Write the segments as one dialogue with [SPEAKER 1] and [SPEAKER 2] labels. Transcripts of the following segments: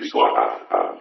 [SPEAKER 1] Visual.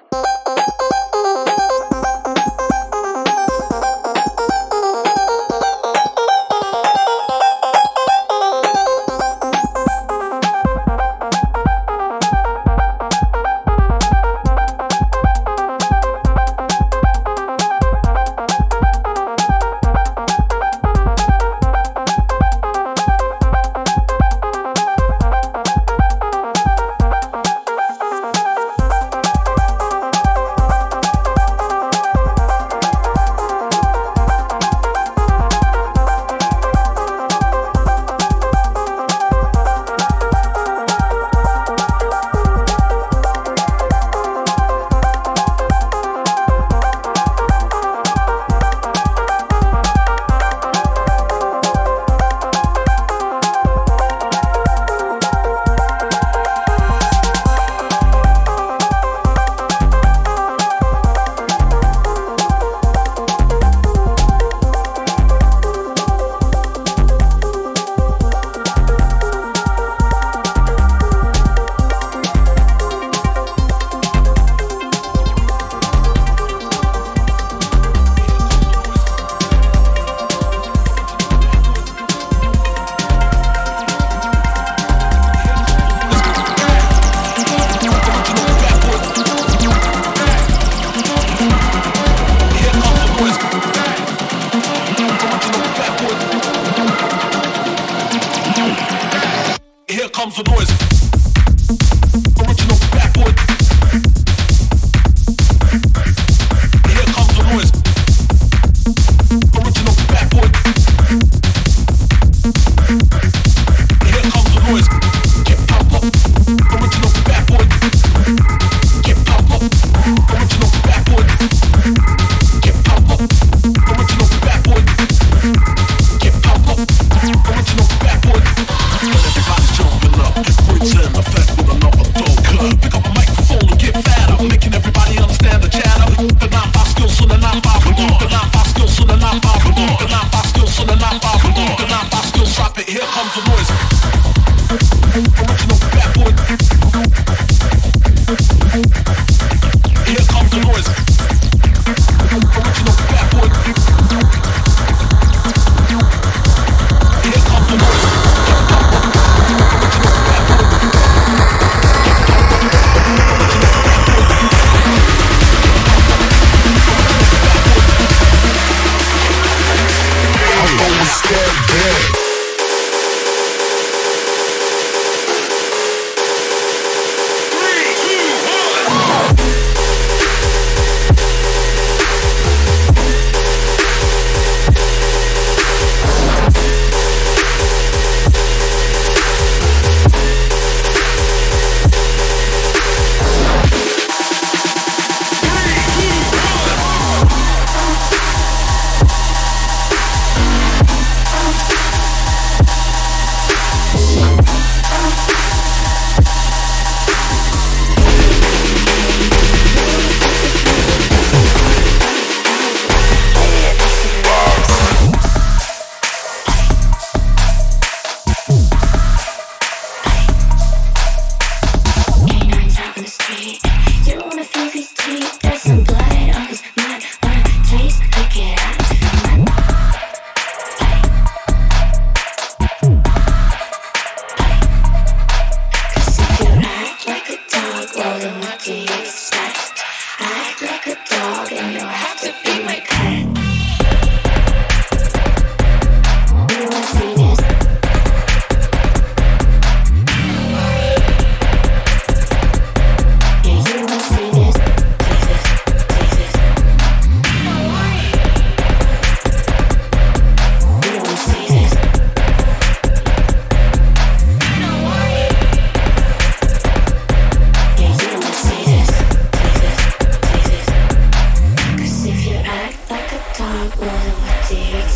[SPEAKER 1] don't wanna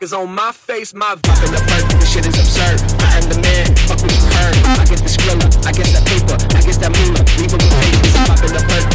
[SPEAKER 1] Is on my face, my vibe the perk. This shit is absurd. I am the man, fuck the curve. I get the grilla, I get the paper, I get that moolah. Leave the perk.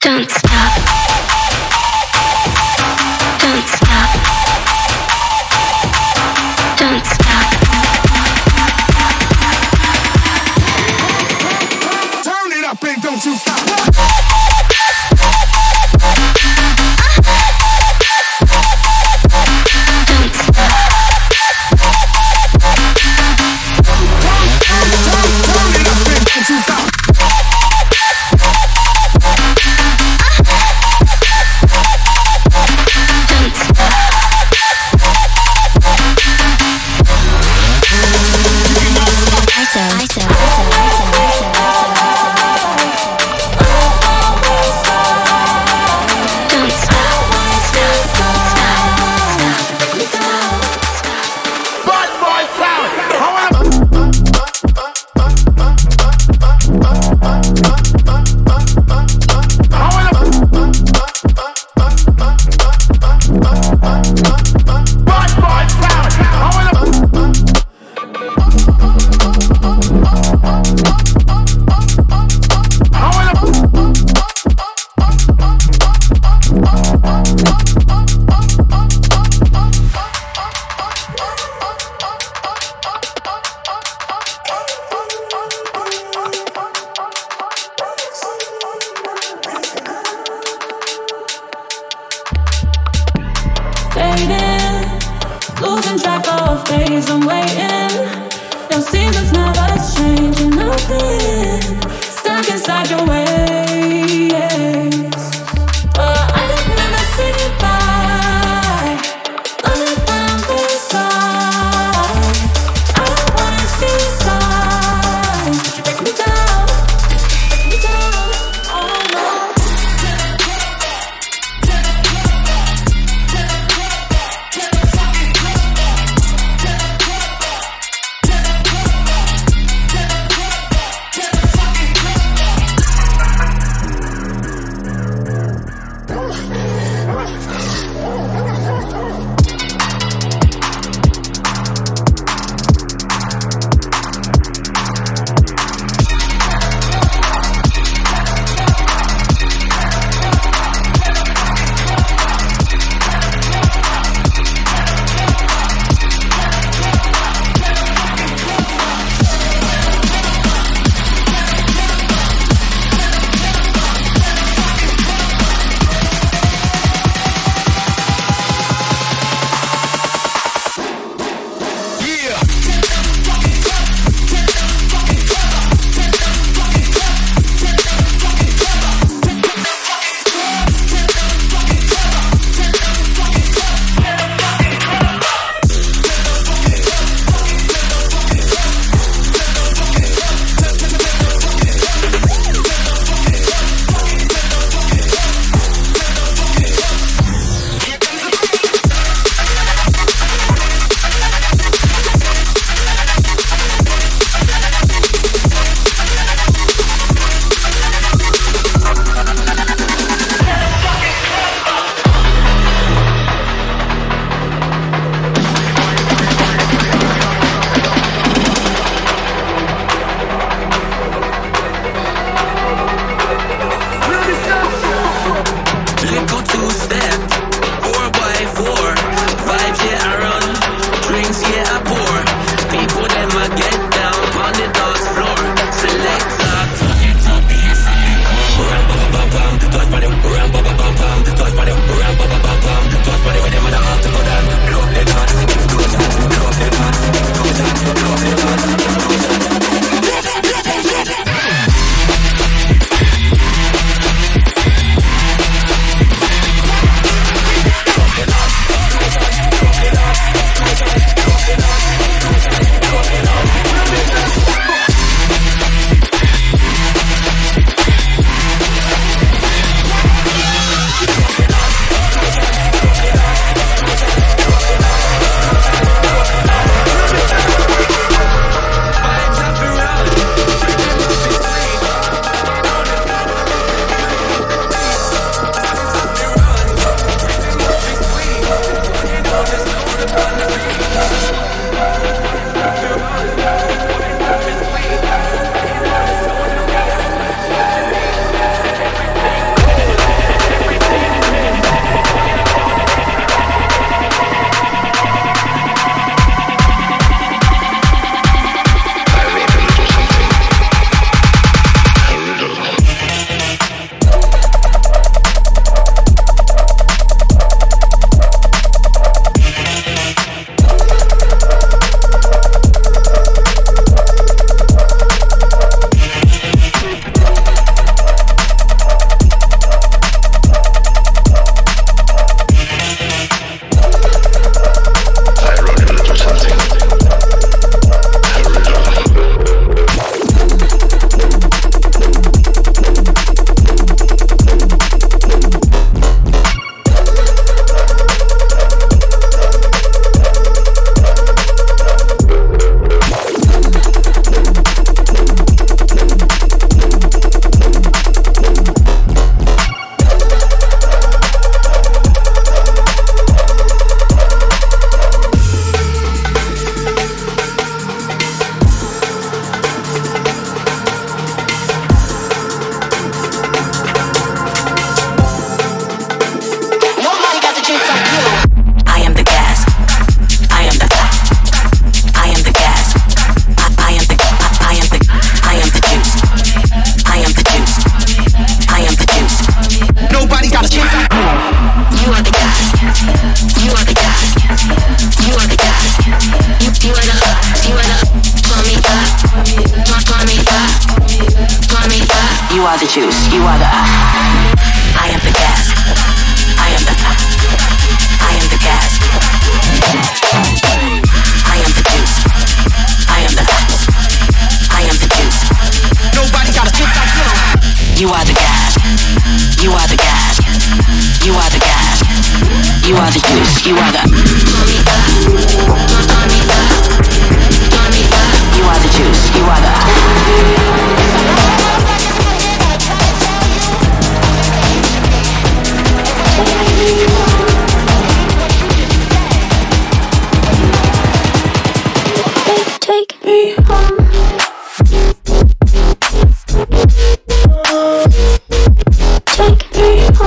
[SPEAKER 2] Don't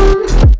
[SPEAKER 3] home.